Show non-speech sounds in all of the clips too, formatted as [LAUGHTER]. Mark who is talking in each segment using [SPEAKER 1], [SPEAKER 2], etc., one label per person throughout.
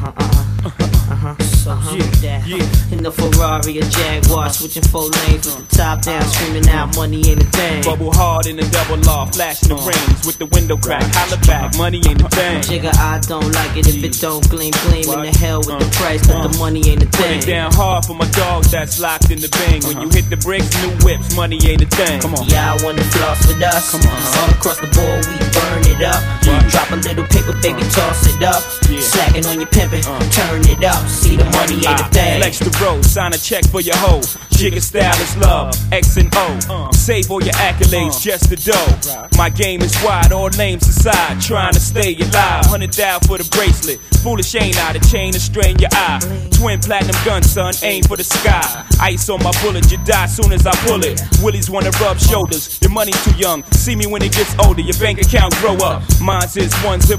[SPEAKER 1] Uh-huh, uh-huh. Uh-huh. So uh-huh. Yeah, yeah. In the Ferrari or Jaguar, switching four lanes the top down, screaming out, money ain't a thing.
[SPEAKER 2] Bubble hard in the double law, flashing the rings with the window crack. Holla back, money ain't a thing.
[SPEAKER 1] Jigga, I don't like it if it don't gleam, gleam in the hell with the price, cause the money ain't a thing.
[SPEAKER 2] Put it down hard for my dogs that's locked in the bang. When you hit the bricks, new whips, money ain't a thing.
[SPEAKER 1] Come on. Yeah, I wanna floss with us. Come on. All across the board, we burn it up. Drop a little paper, baby, toss it up. Slacking on your pimpin', uh. turn it up. See the money ain't a ah, thing.
[SPEAKER 2] Flex the road, sign a check for your hoe. Jigga style is love, X and O. Save all your accolades, uh. just the dough. My game is wide, all names aside. Trying to stay alive. Hundred down for the bracelet. Foolish ain't I, the chain to strain your eye. Twin platinum gun, son, aim for the sky. Ice on my bullet, you die soon as I pull it. Willies wanna rub shoulders, your money too young. See me when it gets older, your bank account grow up. Mine's is 1000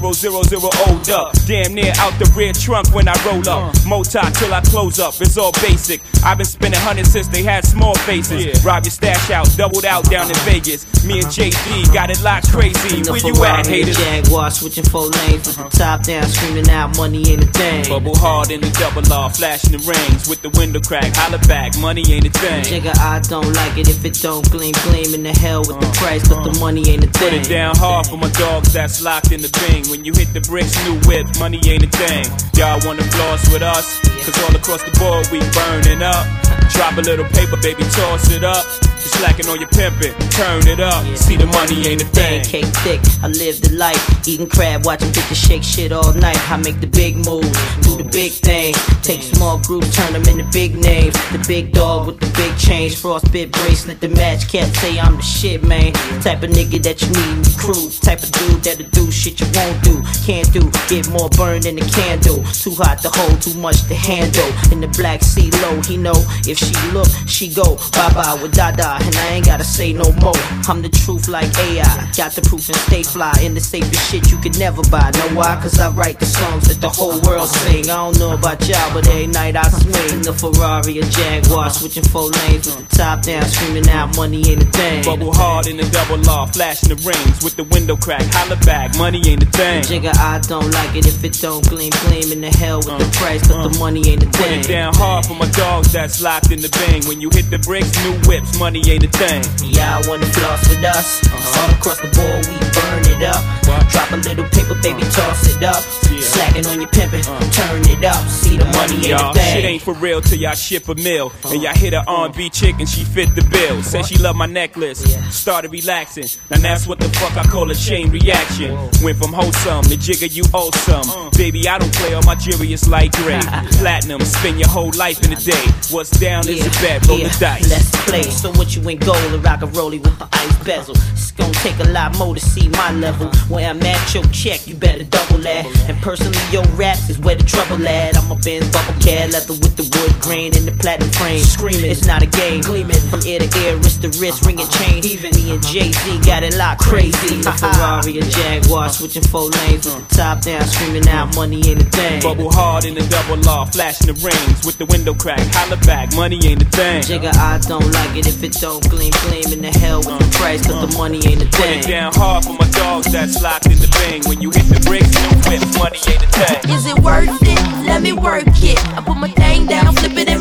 [SPEAKER 2] old up. Damn near out the rear trunk when I roll up. Uh. Mota till I close up, it's all basic. I've been spending hundreds since they had small faces. Rob your stash out, doubled out down in Vegas. Me and JD got it locked crazy. Where you at, haters?
[SPEAKER 1] Jaguar switching four lanes with the top down, screaming out, money ain't a thing.
[SPEAKER 2] Bubble hard in the double law, flashing the rings with the window crack. Holla back, money ain't a thing.
[SPEAKER 1] Nigga, I don't like it if it don't gleam, gleam in the hell with the uh-huh. price, but the uh-huh. money ain't a thing.
[SPEAKER 2] Put it down hard for my dogs that's locked in the bing. When you hit the bricks, new whip, money ain't a thing. Y'all wanna floss with us? Cause all across the board we burning up. Drop a little paper, baby, toss it up. You slacking on your pimpin', turn it up. See the money ain't a thing.
[SPEAKER 1] Cake thick, I live the life. Eating crab, watching bitches shake shit all night. I make the big moves, do the big thing. Take small groups, turn them into big names. The big dog with the big change, frostbit bracelet, the match cat say I'm the shit, man. Type of nigga that you need in the crew. Type of dude that'll do shit you won't do, can't do. Get more burned than a candle. Too hot to hold, too much to handle. In the black sea low, he know if she look, she go bye bye with Dada, and I ain't gotta say no more. I'm the truth like AI, got the proof and stay fly. In the safest shit you could never buy. Know why? Cause I write the songs that the whole world sing. I don't know about y'all, but every night I swing the Ferrari or Jaguar, switching four lanes with the top down, screaming out money ain't a thing.
[SPEAKER 2] Bubble hard in the double law, flashing the rings with the window crack. Holla back, money ain't a thing.
[SPEAKER 1] Jigga, I don't like it if it don't gleam, gleam in the hell with the uh, price, cause the uh. money ain't a thing.
[SPEAKER 2] Put it down hard for my dogs that's locked in the bang. When you hit the bricks, new whips, money ain't a thing.
[SPEAKER 1] Y'all wanna floss with us? Uh-huh. All across the board, we burn it up. Drop a little paper, baby, uh-huh. toss it up. Slacking on your pimpin', uh-huh. turn it up. See the money
[SPEAKER 2] Y'all, shit ain't for real till y'all ship a meal. And y'all hit a R&B chick and she fit the bill. Said she loved my necklace, started relaxing. Now that's what the fuck I call a chain reaction. Went from wholesome to jigger you awesome. Uh. Baby, I don't play on my jury, it's like gray. [LAUGHS] Platinum, spend your whole life in a day. What's down is a bet, roll the dice.
[SPEAKER 1] Let's play. So what you ain't gold and rock a rollie with the ice bezel. It's gonna take a lot more to see my level. Where I'm at, your check, you better double that. And personally, your rap is where the trouble at. I'm a Benz bubble cat, leather with the wood grain and the platinum frame. Screaming, it's not a game. Gleaming from ear to ear, wrist to wrist, ringing chain. Uh-huh. Even me and Jay Z got it locked crazy. A Ferrari, a Jaguar, switching four lanes with the top down, screaming out money ain't a thing.
[SPEAKER 2] Bubble hard in the double law, flashing the rings with the window crack. Holla back, money ain't a thing.
[SPEAKER 1] Jigga, I don't like it if it don't gleam, gleam in the hell with the price, cause the money ain't a thing.
[SPEAKER 2] Put
[SPEAKER 1] thing.
[SPEAKER 2] it down hard for my dogs that's locked in the bang. When you hit the bricks, new whips, money ain't a thing.
[SPEAKER 3] Is it worth it? Let me work it. I put my thing down, flip it and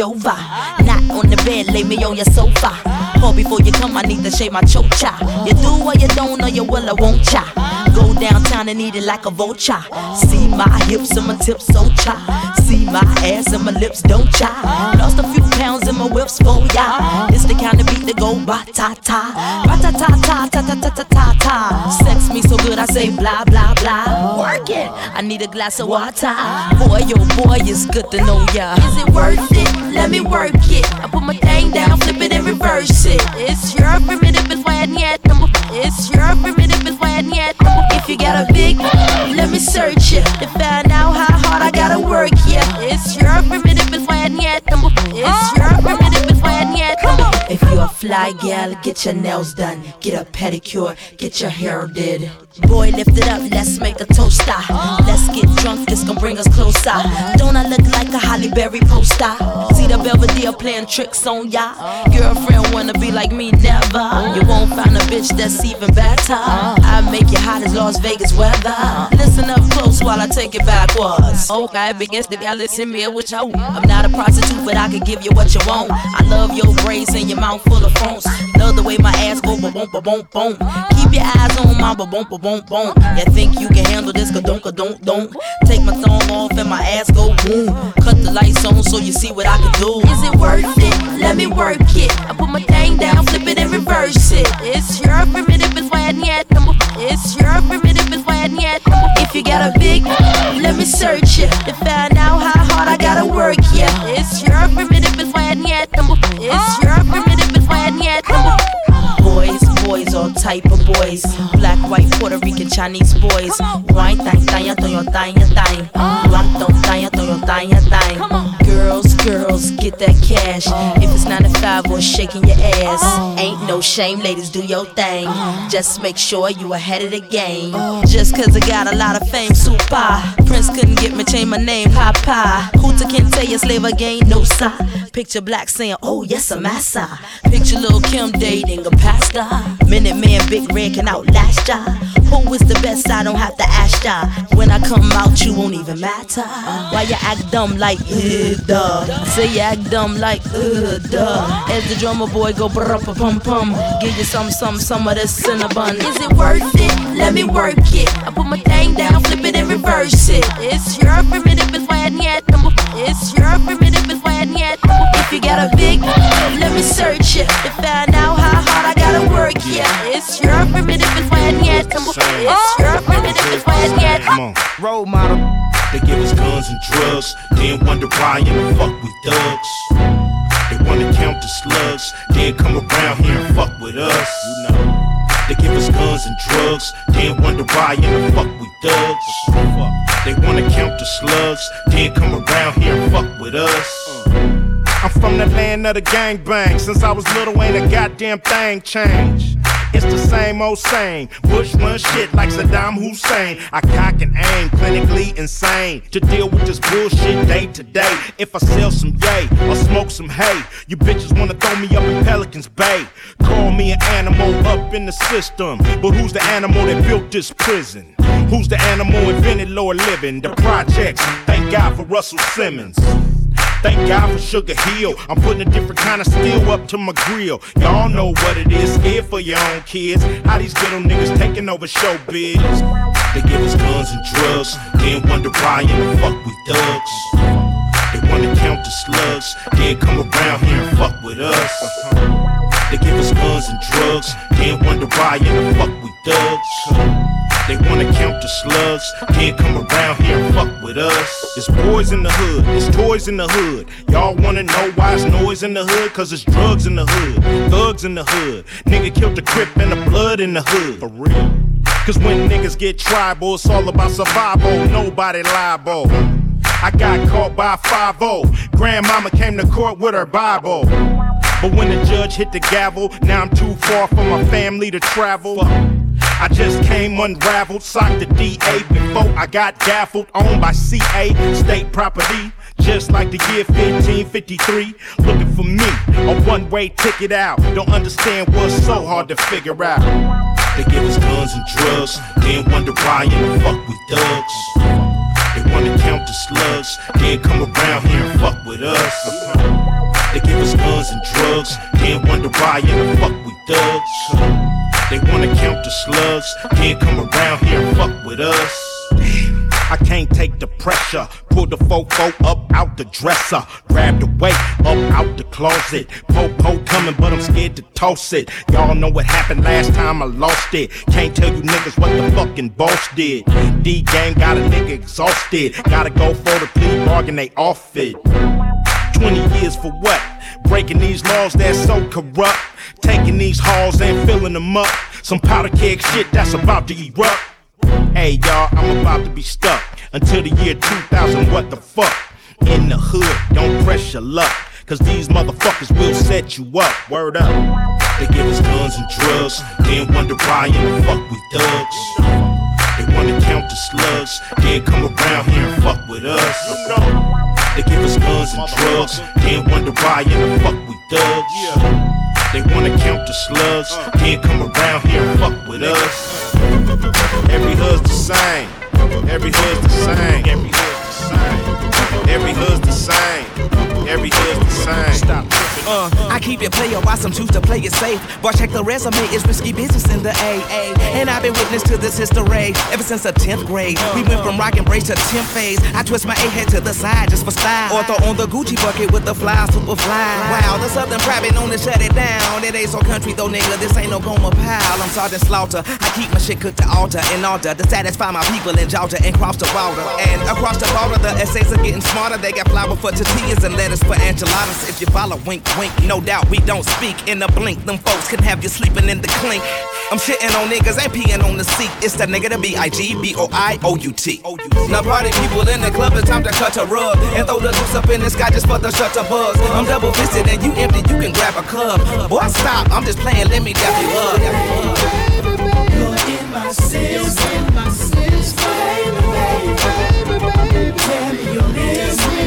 [SPEAKER 3] over. Not on the bed, lay me on your sofa. Call before you come, I need to shave my chocha. You do or you don't, or you will, I won't cha. Go downtown and eat it like a vulture. See my hips and my tips so cha. My ass and my lips don't cha. Lost a few pounds in my whips for ya. It's the kind of beat that go ba ta ta. Ba ta ta ta ta ta ta ta ta ta. Sex me so good I say blah blah blah. Work it. I need a glass of water. Boy, yo boy, it's good to know ya. Is it worth it? Let me work it. I put my thing down, flip it and reverse it. It's your primitive, it's why I need number. It's your primitive, it's why I need number. If you got a big, let me search it to find out how hard I gotta work. Yeah, it's your primitive, it's why I need number. It's your primitive, it's why I need number.
[SPEAKER 1] If you a
[SPEAKER 3] a fly gal, get your nails done, get a pedicure, get your hair did. Boy, lift it up, let's make a toast. Let's get drunk, this gon' bring us closer. Don't I look like a Halle Berry poster? See the Belvedere playing tricks on ya. Girlfriend wanna be like me, never. You won't find a bitch that's even better. I make you hot as Las Vegas weather. Listen up close while I take it backwards. Okay, begins to listen me what you want. I'm not a prostitute, but I can give you what you want. I love your braids and your mouth full of phones. Love the way my ass go, ba boom, ba boom, boom. Keep your eyes on my ba boom, ba boom, boom. You think you can handle this? Ka don't, ka don't, don't. Take my thumb off and my ass go boom. Cut the lights on so you see what I can do. Is it worth it? Let me work it. I put my thing down, flip it and reverse it. It's your primitive, it's why I need It's your primitive, it's why I need If you got a big, let me search it to find out how hard I gotta work. Yeah, it's your primitive, it's why I need It's your primitive, it's why I need boys, boys, all type of boys. Black, white, Puerto Rican, Chinese boys. Wine, thang, thang, thang, thang. Lam, thong, thang, thang, thang, thang. Girls, girls, get that cash. If it's 9 to 5 or shaking your ass. Ain't no shame, ladies, do your thing. Just make sure you ahead of the game. Just cause I got a lot of fame, super. Prince couldn't get me, change my name, Papa. Hooter can't tell you slave again, no side. Picture black saying, oh yes, I'm massa. Picture little Kim dating a pastor. Minute Man, Big Red can outlast ya. Who is the best? I don't have to ask ya. When I come out, you won't even matter. Why you act dumb like, uh, duh? Say you act dumb like, uh, duh. As the drummer boy go brr pum pum. Give you some, some, some of this cinnamon. Is it worth it? Let me work it. I put my thing down, flip it and reverse it. It's your primitive, it's why I need It's your primitive, it's why I need If you got a big, let me search it to find out how hard I gotta work, yeah. It's your primitive is when yet. It's your primitive is when yet. Come on.
[SPEAKER 4] Role model. They give us guns and drugs, then wonder why in the fuck we thugs. They wanna count the slugs, then come around here and fuck with us. You know. They give us guns and drugs, then wonder why in the fuck we thugs. They wanna count the slugs, then come around here and fuck with us. I'm from the land of the gangbang. Since I was little, ain't a goddamn thing changed. It's the same old same. Bush run shit like Saddam Hussein. I cock and aim, clinically insane. To deal with this bullshit day to day. If I sell some yay or smoke some hay, you bitches wanna throw me up in Pelican's Bay. Call me an animal up in the system. But who's the animal that built this prison? Who's the animal invented lower living? The projects. Thank God for Russell Simmons. Thank God for Sugar Hill. I'm putting a different kind of steel up to my grill. Y'all know what it is, scared for your own kids. How these little niggas taking over showbiz. They give us guns and drugs, then wonder why in the fuck we thugs. They wanna count the slugs, then come around here and fuck with us. They give us guns and drugs, then wonder why in the fuck we thugs. They wanna count the slugs, can't come around here and fuck with us. It's boys in the hood, it's toys in the hood. Y'all wanna know why it's noise in the hood? Cause it's drugs in the hood, thugs in the hood. Nigga killed the crip and the blood in the hood. For real. Cause when niggas get tribal, it's all about survival, nobody liable. I got caught by 5 Grandmama came to court with her Bible. But when the judge hit the gavel, now I'm too far from my family to travel. I just came unraveled, socked the DA before I got gaffled, owned by CA, state property. Just like the year 1553, looking for me, a one way ticket out. Don't understand what's so hard to figure out. They give us guns and drugs, then wonder why in the fuck we thugs. They wanna count the slugs, then come around here and fuck with us. They give us guns and drugs, then wonder why in the fuck we thugs. They wanna count the slugs, can't come around here and fuck with us. I can't take the pressure. Pull the fofo up out the dresser. Grab the weight up out the closet. Popo coming, but I'm scared to toss it. Y'all know what happened last time I lost it. Can't tell you niggas what the fucking boss did. D game got a nigga exhausted. Gotta go for the plea bargain, they off it. 20 years for what? Breaking these laws that's so corrupt. Taking these halls and filling them up. Some powder keg shit that's about to erupt. Hey y'all, I'm about to be stuck until the year 2000. What the fuck? in the hood, don't press your luck. Cause these motherfuckers will set you up. Word up. They give us guns and drugs, then wonder why in the fuck we thugs. They wanna count the slugs, then come around here and fuck with us. They give us guns and drugs, then wonder why in the fuck we thugs. They wanna count the slugs, uh. then come around here and fuck with us. Every hood's the same. Every hood's the same. Every hood's the same. Every hood's the same. Every the same. Stop
[SPEAKER 5] Uh, I keep it player while some choose to play it safe. Boy, check the resume, it's risky business in the AA. And I've been witness to this history ever since the 10th grade. We went from rock and brace to 10th phase. I twist my A head to the side just for style. Or throw on the Gucci bucket with the fly, super fly. Wow, the Southern private known to shut it down. It ain't so country though, nigga. This ain't no Gomer Pyle. I'm Sergeant Slaughter. I keep my shit cooked to altar and altar to satisfy my people in Georgia and cross the border. And across the border, the essays are getting smarter. They got flour for tortillas and lettuce for enchiladas. If you follow, wink, wink. No doubt we don't speak in a blink. Them folks can have you sleeping in the clink. I'm shitting on niggas, ain't peeing on the seat. It's the nigga to B I G B O I O U T. Now party people in the club, it's time to cut a rug and throw the juice up in the sky just for the shutter buzz. I'm double fisted and you empty, you can grab a cup. Boy, stop, I'm just playing, let me dap you up. You're in my system. In my system. Baby, baby, baby, Tell me you're listening.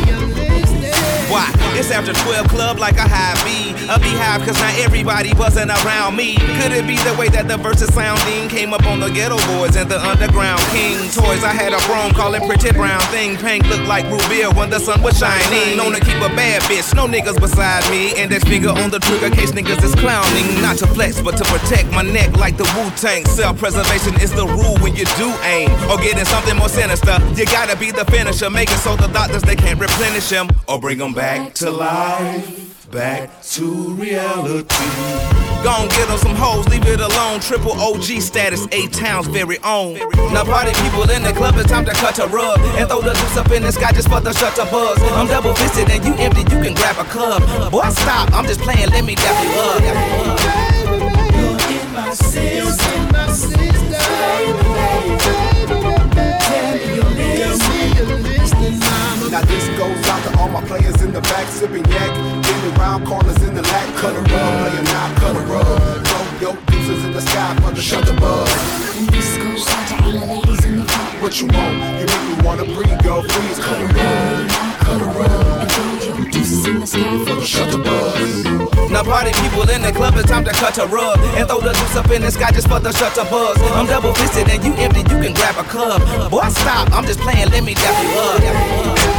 [SPEAKER 5] Why? It's after 12 club like a high B. A beehive cause not everybody wasn't around me. Could it be the way that the verses sounding came up on the Geto Boys and the underground king toys? I had a broom calling pretty brown thing. Pink looked like Rubia when the sun was shining. Known to keep a bad bitch, no niggas beside me. and Index finger on the trigger case niggas is clowning. Not to flex, but to protect my neck like the Wu Tang. Self preservation is the rule when you do aim. Or getting something more sinister. You gotta be the finisher. Make it so the doctors they can't replenish him or bring him back to life, back to reality. Gon' get on some hoes, leave it alone. Triple OG status, eight towns very own. Now party people in the club, it's time to cut a rug and throw the juice up in the sky just for the shutter buzz. I'm double fisted and you empty, you can grab a club. Boy, stop, I'm just playing, let me dap you up. You're in my system, my system. Tell
[SPEAKER 6] Now this goes out to all my players in the back sipping yak, getting round corners in the lap, cut a rug, play a knob, cut a rug. Throw your deuces in the sky for the shutter buzz.
[SPEAKER 7] And this goes out to all the ladies in the front.
[SPEAKER 6] What you want? You make me wanna breathe, girl, freeze, cut a rug, cut a rug.
[SPEAKER 7] And throw your deuces in the sky for the
[SPEAKER 6] Shut the buzz.
[SPEAKER 5] Now party people in the club, it's time to cut a rug and throw the juice up in the sky just for the shutter buzz. I'm double fisted and you empty, you can grab a cup. Boy, stop, I'm just playing, let me dap you up.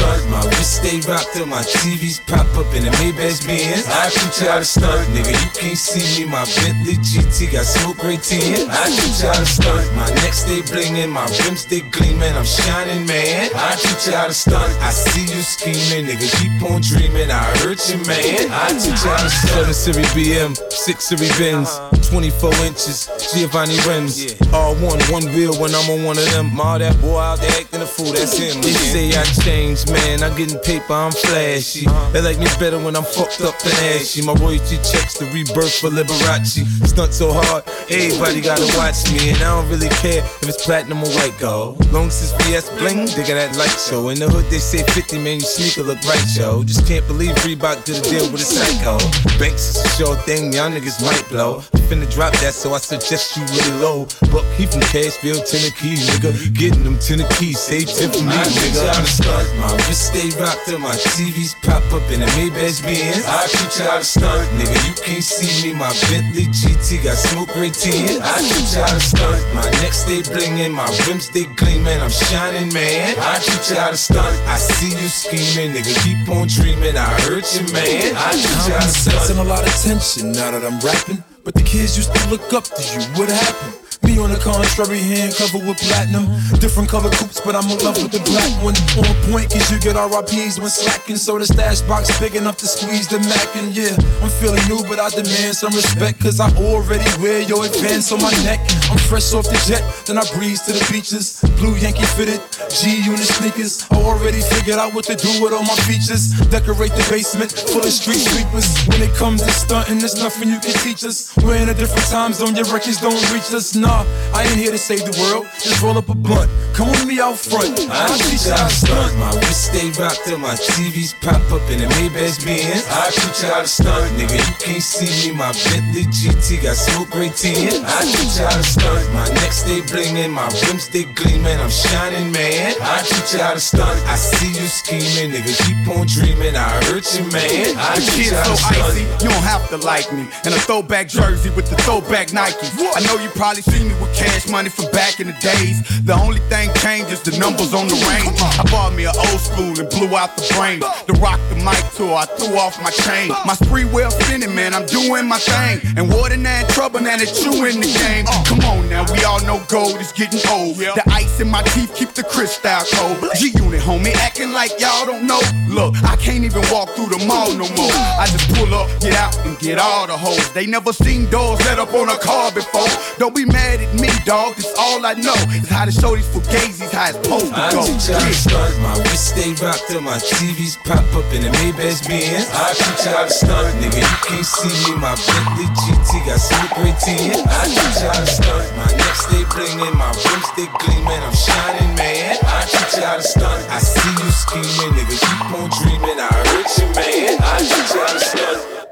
[SPEAKER 8] stay rocked till my TVs pop up in the Maybach Benz. I shoot y'all to stunt, nigga, you can't see me, my Bentley GT got smoke gray tin. I shoot y'all to stunt, my neck stay blingin', my rims stay gleamin', I'm shining, man. I shoot y'all to stunt, I see you scheming, nigga, keep on dreaming, I hurt you, man. I shoot y'all to stunt. 7 Series BM, 6 Series Benz, uh-huh. 24 inches, Giovanni rims. All one, one wheel when I'm on one of them. All that boy out there acting a fool, that's him. They say I changed, man. I'm getting paper, I'm flashy. They like me better when I'm fucked up and ashy. My royalty checks the rebirth for Liberace. Stunt so hard, Everybody gotta watch me, and I don't really care if it's platinum or white gold. Long as it's VS bling, they got that light show. In the hood, they say 50, man, your sneaker look right, yo. Just can't believe Reebok did a deal with a psycho. Banks is a sure thing, y'all niggas might blow. I'm finna drop that, so I suggest you really low. Buck, he from Cashville, Tennessee, nigga. Getting them Tennessee, say tip for me, I nigga. I'm the stars, my wrist stay rocked till my TVs pop up in the Maybach Benz. I teach you how to stunt, nigga. You can't see me, my Bentley GT got smoke rate 10. I teach you how to stunt. My necks they blingin', my rims they gleamin'. I'm shining, man. I teach you how to stunt. I see you schemin', nigga. Keep on dreamin'. I hurt you, man. I teach how to stunt.
[SPEAKER 9] a lot of tension now that I'm rapping. But the kids used to look up to you. What happened? Me on the contrary, hand covered with platinum. Different color coupes, but I'm in love with the black one. On point, cause you get RIPs when slacking. So the stash box big enough to squeeze the Mac. And yeah, I'm feeling new, but I demand some respect. Cause I already wear your advance on my neck. I'm fresh off the jet, then I breeze to the beaches. Blue Yankee fitted, G unit sneakers. I already figured out what to do with all my features. Decorate the basement full of street sweepers. When it comes to stunting, there's nothing you can teach us. We're in a different time zone, your records don't reach us. Nah, I ain't here to save the world. Just roll up a blunt. Come with me out front.
[SPEAKER 8] I teach you how to stunt. My wrist stay rocked till my TVs pop up in the Maybach Benz. I teach you how to stunt, nigga. You can't see me. My Bentley GT got smoke great tin. I teach you how to stunt. My neck stay blingin', my rims stay gleamin'. I'm shining, man. I teach you how to stunt. I see you scheming, nigga. Keep on dreaming. I hurt you, man. I
[SPEAKER 6] The
[SPEAKER 8] teach you how
[SPEAKER 6] so
[SPEAKER 8] stunt.
[SPEAKER 6] icy, you don't have to like me. In a throwback jersey with the throwback Nike. I know you probably see me with cash money from back in the days. The only thing changed is the numbers on the range. I bought me an old school and blew out the brain. To rock the mic tour, I threw off my chain. My Sprewell spinning, man, I'm doing my thing. And water and trouble, now that you in the game. Come on now, we all know gold is getting old. The ice in my teeth keep the crystal cold. G Unit, homie, acting like y'all don't know. Look, I can't even walk through the mall no more. I just pull up, get out, and get all the hoes. They never seen doors set up on a car before. Don't be mad at me, dog. That's all I know is how to show these fugazis how it's supposed to
[SPEAKER 8] I
[SPEAKER 6] go.
[SPEAKER 8] teach you how to
[SPEAKER 6] Yeah.
[SPEAKER 8] stunt. My wrist stay rocked till my TVs pop up in the Maybach Benz. I teach you how to stunt, nigga. You can't see me. My Bentley GT got great tin. I teach you how to stunt. My neck stay blingin', my rims stay gleamin'. I'm shining, man. I teach you how to stunt. I see you scheming, nigga. Keep on dreaming. I hurt you, man. I teach you how to stunt.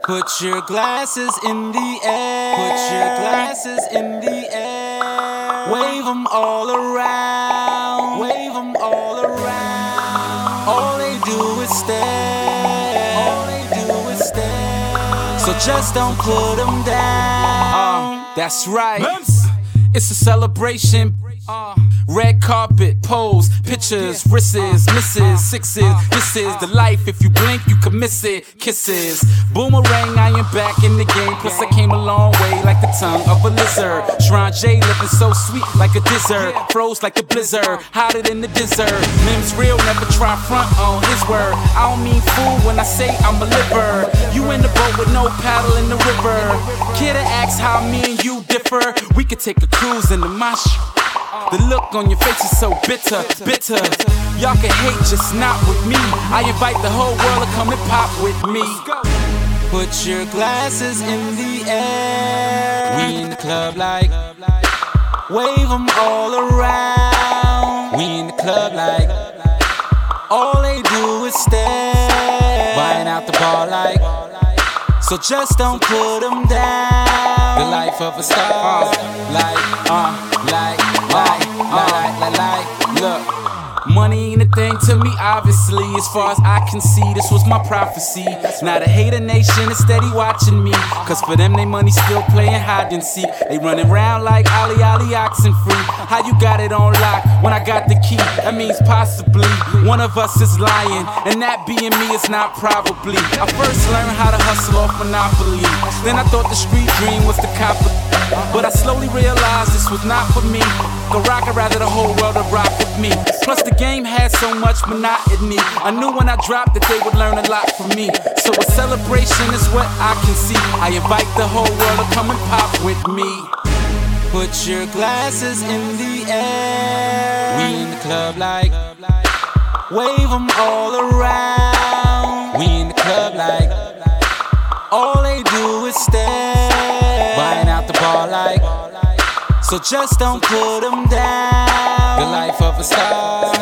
[SPEAKER 10] Put your glasses in the air. Put your glasses in the air. Wave them all around. Wave them all around. All they do is stare. All they do is stare. So just don't put them down. that's right. It's a celebration. Uh, red carpet, pose, pictures, wrists, uh, misses, uh, sixes. Uh, this is the life. If you blink, you can miss it. Kisses, boomerang. I am back in the game. Plus, I came a long way like the tongue of a lizard. Shrine J living so sweet like a dessert. Froze like a blizzard, hotter than the desert. Mims real, never try front on his word. I don't mean fool when I say I'm a liver. You in the boat with no paddle in the river. Kid asks how me and you differ. We could take a cruise in the mush. The look on your face is so bitter, bitter. Y'all can hate, just not with me. I invite the whole world to come and pop with me. Put your glasses in the air. We in the club like, wave them all around. We in the club like, all they do is stare. Buying out the bar like, so just don't put them down. The life of a star, like, uh, like, look. Money ain't a thing to me, obviously. As far as I can see, this was my prophecy. Now the hater nation is steady watching me. Cause for them, they money still playing hide and seek. They running around like Ali Ali oxen free. How you got it on lock when I got the key? That means possibly one of us is lying. And that being me is not probably. I first learned how to hustle off Monopoly. Then I thought the street dream was the cop. But I slowly realized this was not for me. The rock, I'd rather the whole world to rock with me. Plus, the game had so much monotony. I knew when I dropped that they would learn a lot from me. So, a celebration is what I can see. I invite the whole world to come and pop with me. Put your glasses in the air. We in the club like, wave them all around. We in the club like, all so just don't put them down. The life of a star,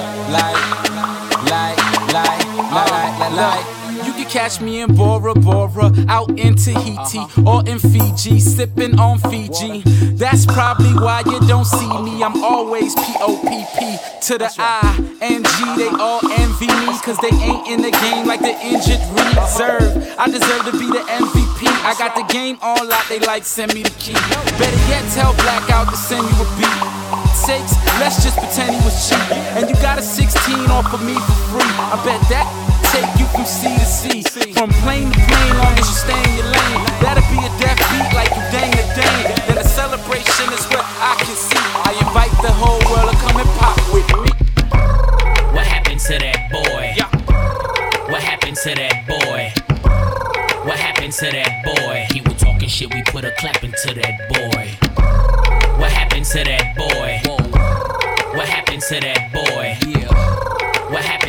[SPEAKER 10] catch me in Bora Bora, out in Tahiti uh-huh. or in Fiji, sipping on Fiji. That's probably why you don't see me. I'm always P O P P to the I N G. They uh-huh. all envy me, cause they ain't in the game like the injured uh-huh. reserve. I deserve to be the MVP. I got the game on lock, they like send me the key. Better yet, tell Blackout to send you a beat. Sakes, let's just pretend he was cheap. And you got a 16 off of me for free. I bet that take you from sea to sea, from plane to plane, long as you stay in your lane. That'll be a death beat like you dang the dang. Then a celebration is what I can see. I invite the whole world to come and pop with me.
[SPEAKER 11] What happened to that boy? Yeah. What happened to that boy? What happened to that boy? He was talking shit, we put a clap into that boy. What happened to that boy? What happened to that boy?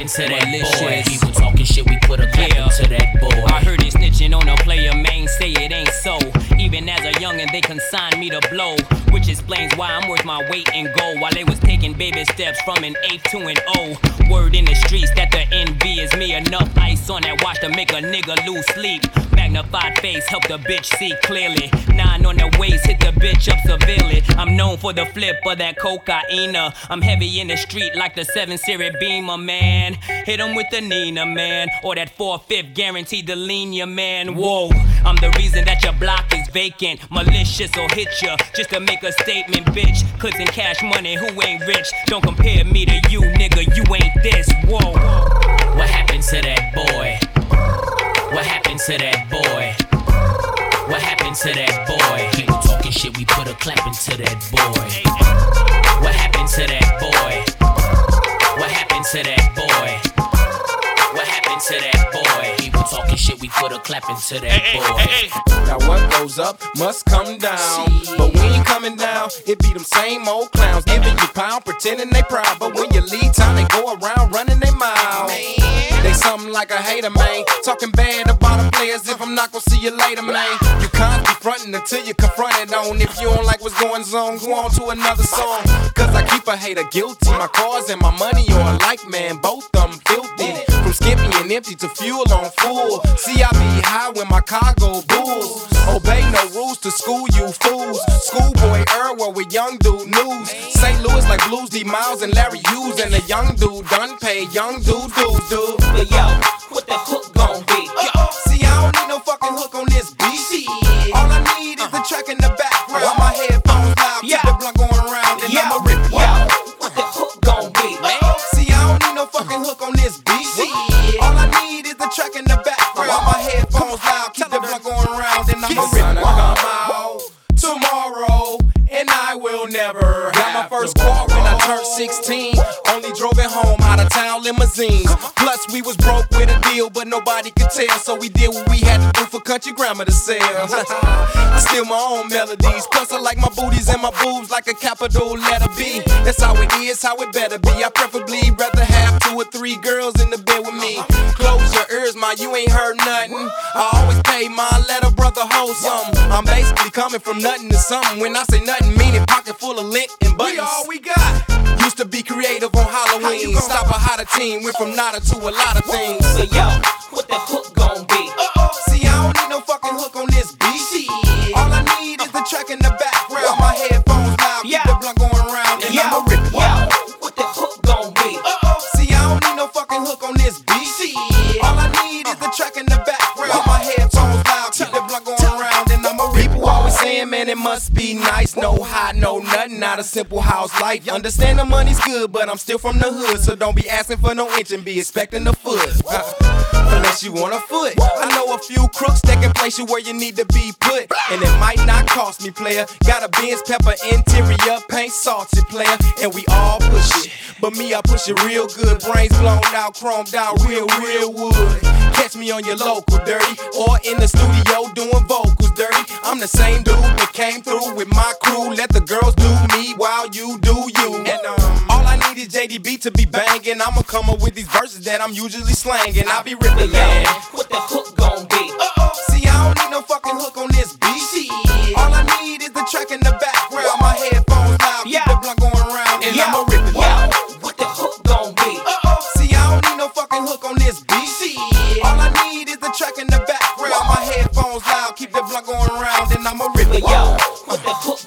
[SPEAKER 11] People talking shit, we put a clap yeah. to that boy.
[SPEAKER 12] I heard it snitching on a player, man, say it ain't so. Even as a youngin', they consigned me to blow. Which explains why I'm worth my weight in gold. While they was taking baby steps from an eighth to an O. Word in the streets that the envy is me. Enough ice on that watch to make a nigga lose sleep. Magnified face help the bitch see clearly. Nine on the waist, hit the bitch up severely. I'm known for the flip of that cocaine. I'm heavy in the street like the 7 Series Beamer, man. Hit him with the Nina, man. Or that 4-5 guaranteed to lean your man. Whoa, I'm the reason that your block is vacant. Malicious or hit ya just to make a statement, bitch. Clips and cash money, who ain't rich? Don't compare me to you, nigga. You ain't this. Whoa.
[SPEAKER 11] What happened to that boy? What happened to that boy? What happened to that boy? People talking shit, we put a clap into that boy. What happened to that boy? What happened to that boy? What happened to that boy? People talking shit, we put a clap into that boy.
[SPEAKER 13] Now what goes up must come down. But we ain't coming down, it be them same old clowns giving you pound, pretending they proud. But when you leave town, they go around running their mouth. They something like a hater, man. Talking bad about the players if I'm not gonna see you later, man. You can't be fronting until you confront it on. If you don't like what's going on, go on to another song. Cause I keep a hater guilty. My cars and my money are alike, man. Both of them filthy. From skipping and empty to fuel on full. See, I be high when my cargo bulls. Obey no rules to school, you fools. Schoolboy Earl with young dude news. St. Louis like Blues D Miles and Larry Hughes. And the young dude done pay young dude, dude, dude.
[SPEAKER 1] But yo,
[SPEAKER 13] I'ma rip out tomorrow, and I will never. Got my first car when I turned 16. Only drove it home out of town limousines. Plus, we was broke with a deal, but nobody could tell. So we did what we had to do for country grammar to sell. [LAUGHS] I steal my own melodies. Plus, I like my booties and my boobs like a capital letter B. That's how it is, how it better be. I preferably rather have two or three girls in the bed with me. Close your ears, my you ain't heard nothing. I always pay my letter, brother, hold something. I'm basically coming from nothing to something. When I say nothing, meaning pocket full of lint and buttons. We all we got. Used to be creative on Halloween. Stop a hotter team, went from nada to a lot of things.
[SPEAKER 1] So yo, what the hook
[SPEAKER 13] simple house life. Understand the money's good, but I'm still from the hood, so don't be asking for no inch and be expecting the foot. [LAUGHS] Unless you want a foot. I know a few crooks that can place you where you need to be put. And it might not cost me, player. Got a Benz pepper interior, paint salted, player. And we all push it. But me, I push it real good. Brains blown out, chromed out, real, real wood. Catch me on your local dirty. Or in the studio doing vocals dirty. I'm the same dude that came through with my crew. Let the girls do me while you do you. And um, all I need is JDB to be banging. I'ma come up with these verses that I'm usually slanging. I'll be ripping,
[SPEAKER 1] What the hook gon' be?
[SPEAKER 13] Uh-oh. See, I don't need no fucking hook on this beat. All I need is the track in the background. My headphones loud, keep the blunt going around, and I'ma rip it.
[SPEAKER 1] Yo, what the hook gon' be?
[SPEAKER 13] Uh-oh. See, I don't need no fucking hook on this beat. All I need is the track in the background. My headphones loud, keep the blunt going around, and I'ma rip it.
[SPEAKER 1] Yo, what the hook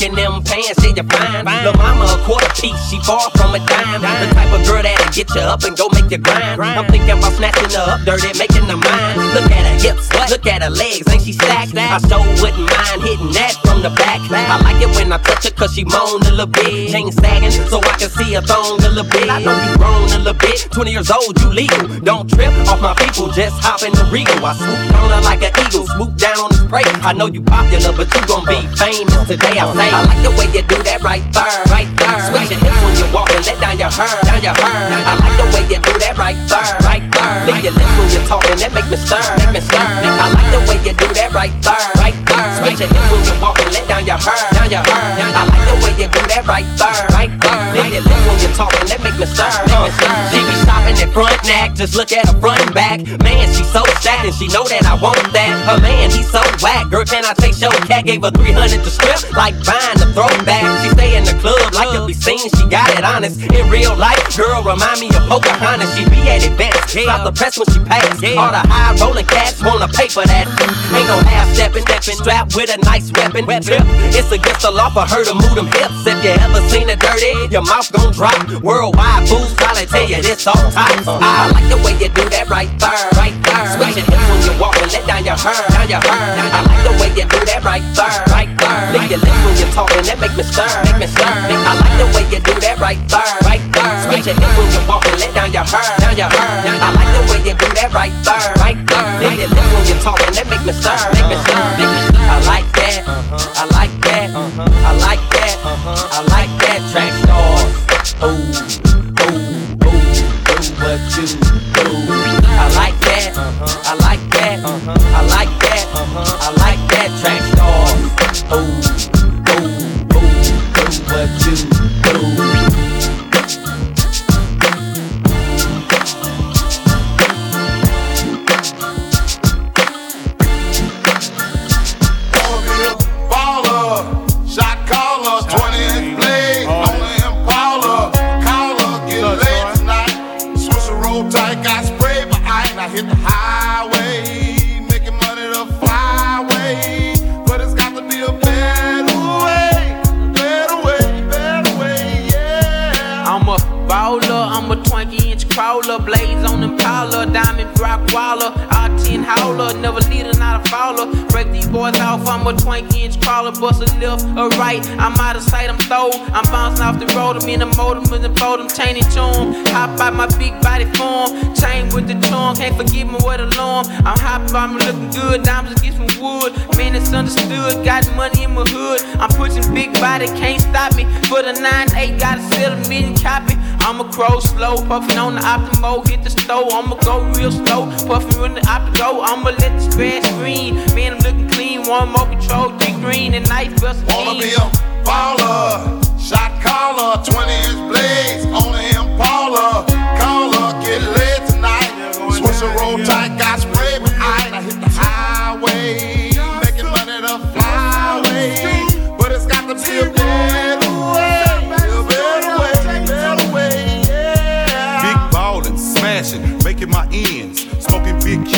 [SPEAKER 14] rocking them pants, yeah, you fine. The mama a quarter piece, she far from a dime. The type of girl that'll get you up and go make you grind. I'm thinking about snatching her up dirty, making her mine. Look at her hips, look at her legs, ain't she stacked? I so wouldn't mind hitting that from the back. I like it when I touch her cause she moan a little bit. Chain sagging so I can see her thong a little bit. I know you grown a little bit, 20 years old, you legal. Don't trip off my people, just hop in the regal. I swoop on her like an eagle, swoop down on the prey. I know you popular, but you gon' be famous today. I say, I like the way you do that right there, right there. Switch your hips when you walk and let down your hair, down your hair. I like the way you do that right there, right there. Lick your lips when you're talking, that make me stir, make me stir. I like the way you do that right there, right there. Switch your hips when you walk and let down your hair, down your hair. I like the way you do that right there, right there. Lick your lips when you're talking, that make me stir, stir. She be stopping at front neck, just look at her front and back. Man, she so sad and she know that I want that. Her man, he so whack. Girl, can I take show? Cat gave her 300 to strip, like buying the throwback. She stay in the club like to be seen, she got it honest. In real life, girl, remind me of Pocahontas. She be at events, stop the press when she pass. All the high rolling cats wanna pay for that. Ain't no half stepping, stepping, strapped with a nice weapon. Tip, it's against the law for her to move them hips. If you ever seen her dirty, your mouth gon' drop. Worldwide fools probably tell you this all time. I like the way you do that right there, right there. Switch your hips when you walk and let down your hair, down your hair. I like the way you do that right there, right there. Lick your lips when you're talking, that make me stir, make me stir. I like the way you do that right there, right there. Switch your hips when you walk and let down your hair, down your hair. I like the way you do that right there, right there. Lick your lips when you're talking, that make me stir, make me stir, make me stir. I like that, I like that, I like that, I like that. Track stars. Ooh,
[SPEAKER 1] puffin' on the Optimo, hit the stove. I'ma go real slow, puffin' on the Optimo. I'ma let the stress green. Man, I'm looking clean, one more control, three green and nice bust.
[SPEAKER 15] Wanna be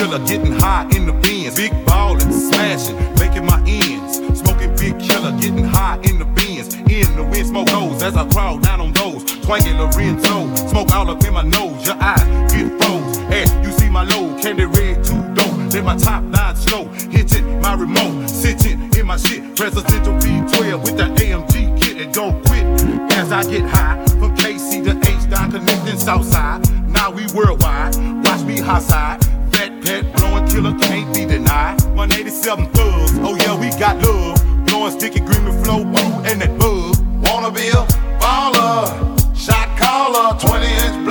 [SPEAKER 16] killer, getting high in the bins. Big ballin', smashing, making my ends. Smoking big killer, getting high in the bins. In the wind, smoke goes as I crawl down on those. Twanging Lorenzo, smoke all up in my nose. Your eyes get froze. Hey, you see my low, candy red, too dope. Let my top line slow, hitting my remote, sitting in my shit. Presidential B12 with the AMG kit and don't quit. As I get high, from KC to H down connecting Southside. Now we worldwide, watch me high side. Pet, blowing killer, can't be denied. 187 thugs, oh yeah, we got love. Blowing sticky green with flow, and that bug.
[SPEAKER 15] Wanna be a baller, shot caller, 20 inch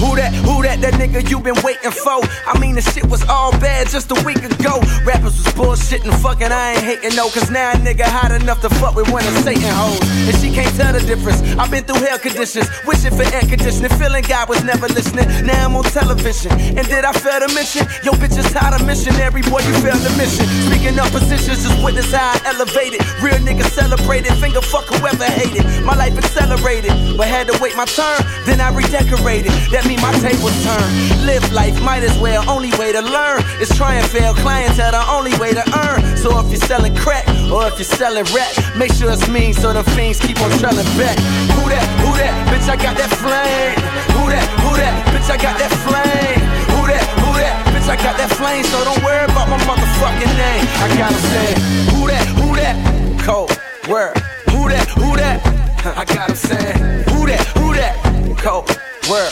[SPEAKER 5] who that? Who that? That nigga you been waiting for? I mean, the shit was all bad just a week ago. Rappers was bullshitting, fucking, I ain't hating no, cause now a nigga hot enough to fuck with one of Satan hoes. And she can't tell the difference. I've been through hell conditions, wishing for air conditioning, feeling God was never listening. Now I'm on television. And did I fail to mention? Yo, bitch is tired of missionary, boy, you failed the mission. Speaking of positions, just witness how I elevated. Real niggas celebrated, finger fuck whoever hated. My life accelerated, but had to wait my turn, then I redecorated. That mean my tables turn. Live life, might as well. Only way to learn is try and fail. Clientele, the only way to earn. So if you're selling crack or if you're selling rap, make sure it's mean so the fiends keep on trailing back. Who that? Who that? Bitch, I got that flame. Who that? Who that? Bitch, I got that flame. Who that? Who that? Bitch, I got that flame. So don't worry about my motherfucking name. I gotta say, who that? Who that? Cold word. Who that? Who that? [LAUGHS] I gotta say, who that? Who that? Cold word.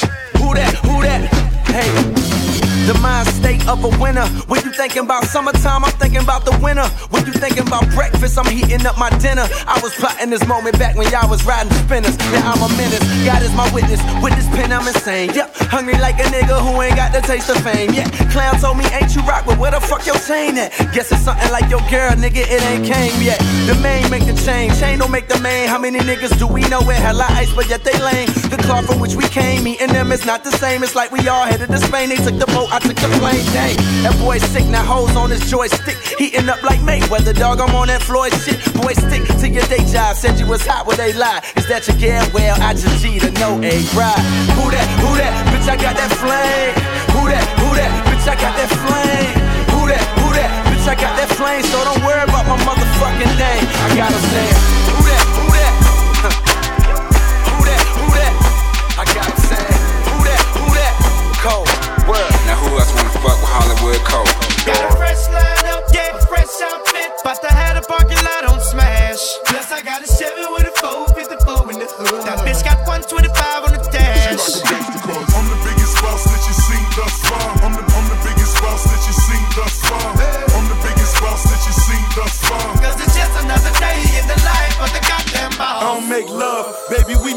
[SPEAKER 5] Who that? Who that? Hey. The mind state of a winner. When you thinking about summertime, I'm thinking about the winter. When you thinking about breakfast, I'm heating up my dinner. I was plotting this moment back when y'all was riding spinners. Now I'm a menace. God is my witness. With this pen, I'm insane. Yep, hungry like a nigga who ain't got the taste of fame. Yeah, clown told me, ain't you rock, but where the fuck your chain at? Guess it's something like your girl, nigga, it ain't came yet. The main make the chain, chain don't make the main. How many niggas do we know with hella ice, but yet they lame? The cloth from which we came, meeting them is not the same. It's like we all headed to Spain. They took the boat, I took the plane. Dang, that boy sick, now hoes on his joystick. Heating up like Mayweather, dog, I'm on that Floyd shit. Boy, stick to your day job. Said you was hot, where they lie. Is that your girl? Well, I just G to know a ride. Who that? Who that? Bitch, I got that flame. Who that? Who that? Bitch, I got that flame. Who that? Who that? Bitch, I got that flame. So don't worry about my motherfucking name. I gotta say, who that? Who that? [LAUGHS] Who that? Who that? I gotta say, who that? Who that? Cold word.
[SPEAKER 17] Who else wanna fuck with Hollywood Cole?
[SPEAKER 18] Got a fresh line up, yeah, a fresh outfit. But I had a parking lot on smash. Plus I got a Chevy with a 454 in the hood. That bitch got 125 on the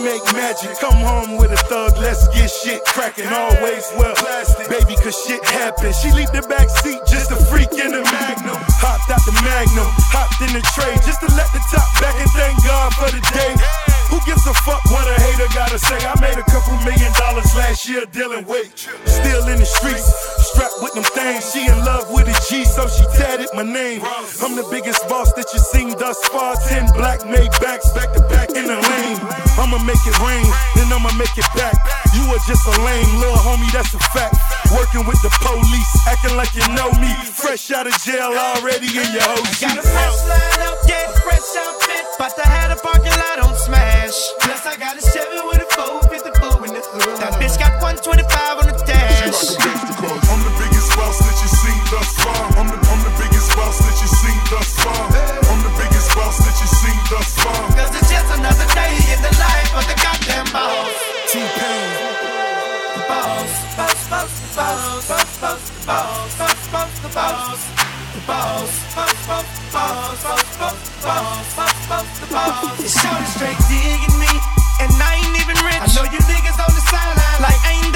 [SPEAKER 19] make magic. Come home with a thug, let's get shit cracking. Always well, plastic, baby, cause shit happens. She leave the back seat, just a freak in the magnum. Hopped out the magnum, hopped in the tray, just to let the top back and thank God for the day. Who gives a fuck what a hater gotta say? I made a couple million dollars last year dealing weight. Still in the streets, strapped with them things. She in love with a G, so she tatted my name. I'm the biggest boss that you seen thus far. Ten black made backs back to back in the lane. I'ma make it rain, then I'ma make it back. You are just a lame little homie, that's a fact. Working with the police, acting like you know me. Fresh out of jail, already in your hoe
[SPEAKER 18] Got a fresh line up, yeah, fresh outfit. But I had a parking lot on smash. Plus I got a Chevy with a 454 in the hood. That bitch got 125 on the dash.
[SPEAKER 20] I'm the biggest boss that you seen thus far. I'm the, I'm the biggest boss that you seen thus far. I'm the biggest boss that you seen thus far.
[SPEAKER 18] Boss, boss, boss, the boss. The boss, boss, boss. It's shorty straight digging me, and I ain't even rich. I know you niggas on the sideline like ain't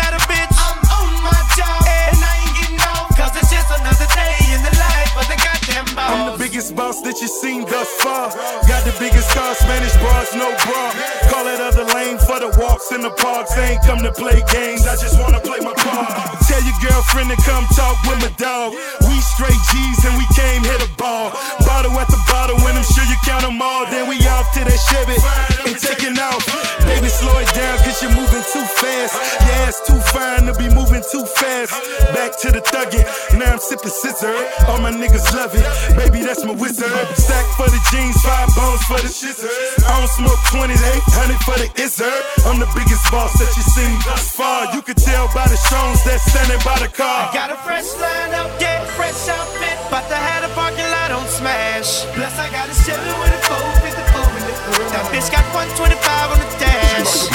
[SPEAKER 18] that
[SPEAKER 19] you seen thus far. Got the biggest car, Spanish bras, no bra. Call it other lane, for the walks in the parks. I ain't come to play games, I just wanna play my part. Tell your girlfriend to come talk with my dog. We straight G's and we came hit a ball. Bottle at the bottle, when I'm sure you count them all. Then we off to that Chevy and taking off. Baby, slow it down, cause you're moving too fast. Yeah, it's too fine to be moving too fast. Back to the thuggin', now I'm sipping scissor. All my niggas love it, baby, that's my wizard. Stack for the jeans, five bones for the shizzer. I don't smoke 20s, 800 for the izzard. I'm the biggest boss that you seen thus far. You can tell by the shows that's standing by the car.
[SPEAKER 20] I got a fresh line up, yeah, fresh outfit. About to have the parking lot on smash. Plus, I got a Chevy with a 454 in the hood. That bitch got 125 on the dash.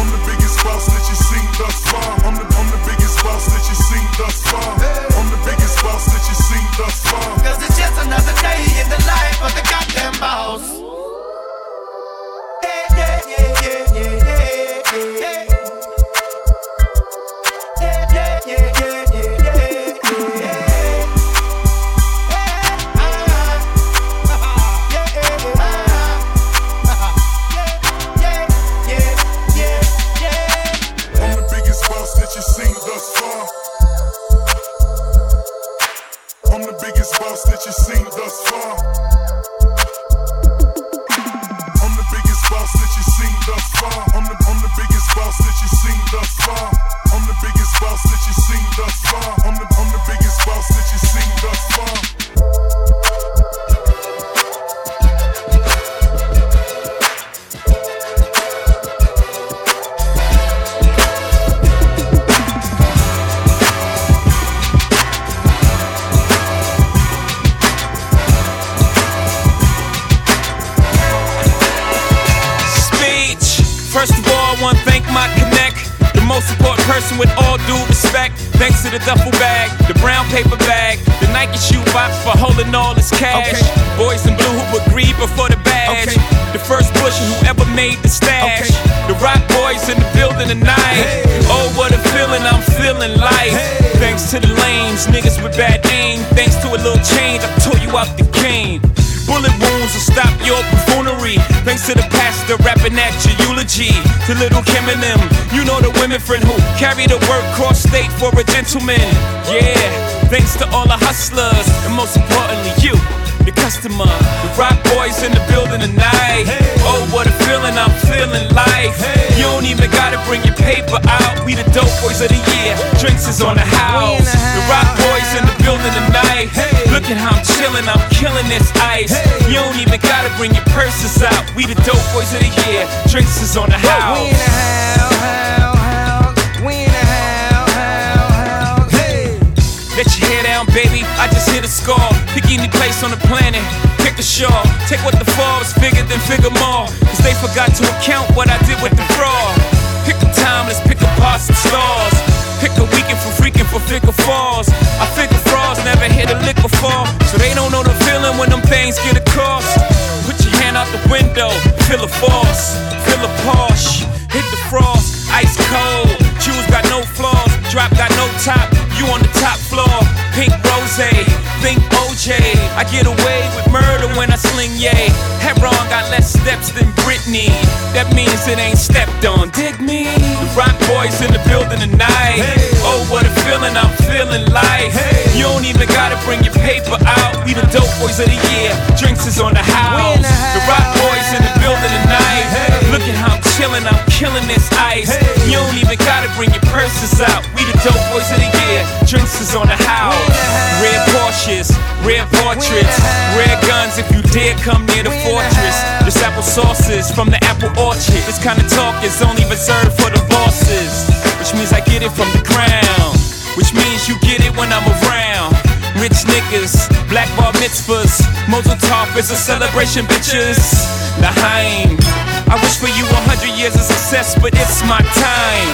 [SPEAKER 19] I'm the biggest boss that you seen thus far. I'm the, I'm the biggest boss that you seen thus far. I'm the biggest boss that you seen thus far.
[SPEAKER 20] Another day in the life of the goddamn boss.
[SPEAKER 2] Wounds will stop your buffoonery. Thanks to the pastor rapping at your eulogy. To little Kim and them, you know the women friend who carry the word cross state for a gentleman. Yeah, thanks to all the hustlers, and most importantly, you, the customer. The Roc Boys in the building tonight. Oh, what a feeling I'm feeling like. You don't even gotta bring your paper out. We the dope boys of the year. Drinks is on the house. The Roc Boys in the building tonight. Look at how I'm chilling, I'm killing this ice. You don't even gotta bring your purses out. We the dope boys of the year. Drinks is on the house.
[SPEAKER 20] We in the house, house, house.
[SPEAKER 2] Let your hair down, baby. I just hit a score. Pick any place on the planet. Pick a shore. Take what the fall was bigger than figure more. Cause they forgot to account what I did with the fraud. Pick a time, let's pick some stars. Pick a weekend for freaking for figure falls. I figure frauds never hit a lick before. So they don't know the feeling when them things get across. Put your hand out the window, feel a force, feel a Porsche, hit the frost, ice cold. Drop got no top. You on the top floor, pink rose, think OJ. I get away with murder when I sling yay. Hebron got less steps than Britney. That means it ain't stepped on. Dig me. The Roc Boys in the building tonight. Oh, what a feeling I'm feeling like. Hey. You don't even gotta bring your paper out. We the dope boys of the year. Drinks is on the house. The Roc Boys in the building tonight. Look at how I'm chilling, I'm killing this ice. You don't even gotta bring your purses out. We the dope boys of the year. Drinks is on the house. Red Porsches, red portraits, red guns if you dare come near the fortress. This apple sauces from the apple orchard. This kind of talk is only reserved for the bosses. Which means I get it from the ground. Which means you get it when I'm around. Rich niggas, black bar mitzvahs. Mazel Tov is a celebration, bitches. L'chaim. I wish for you a hundred years of success, but it's my time.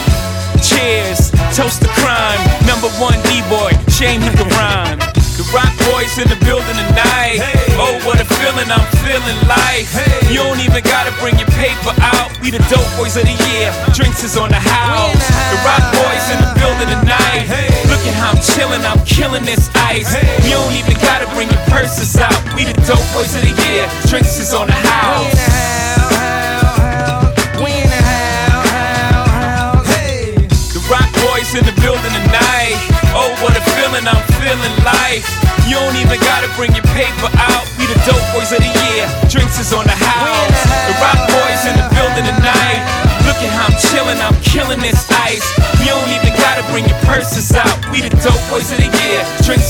[SPEAKER 2] Cheers, toast to crime. Number one D-boy, shame he can rhyme. The Roc Boys in the building tonight. Oh, what a feeling I'm feeling like. You don't even gotta bring your paper out. We the dope boys of the year. Drinks is on the house. The Roc Boys in the building tonight. Look at how I'm chilling, I'm killing this ice. You don't even gotta bring your purses out. We the dope boys of the year. Drinks is on. The house, Drinks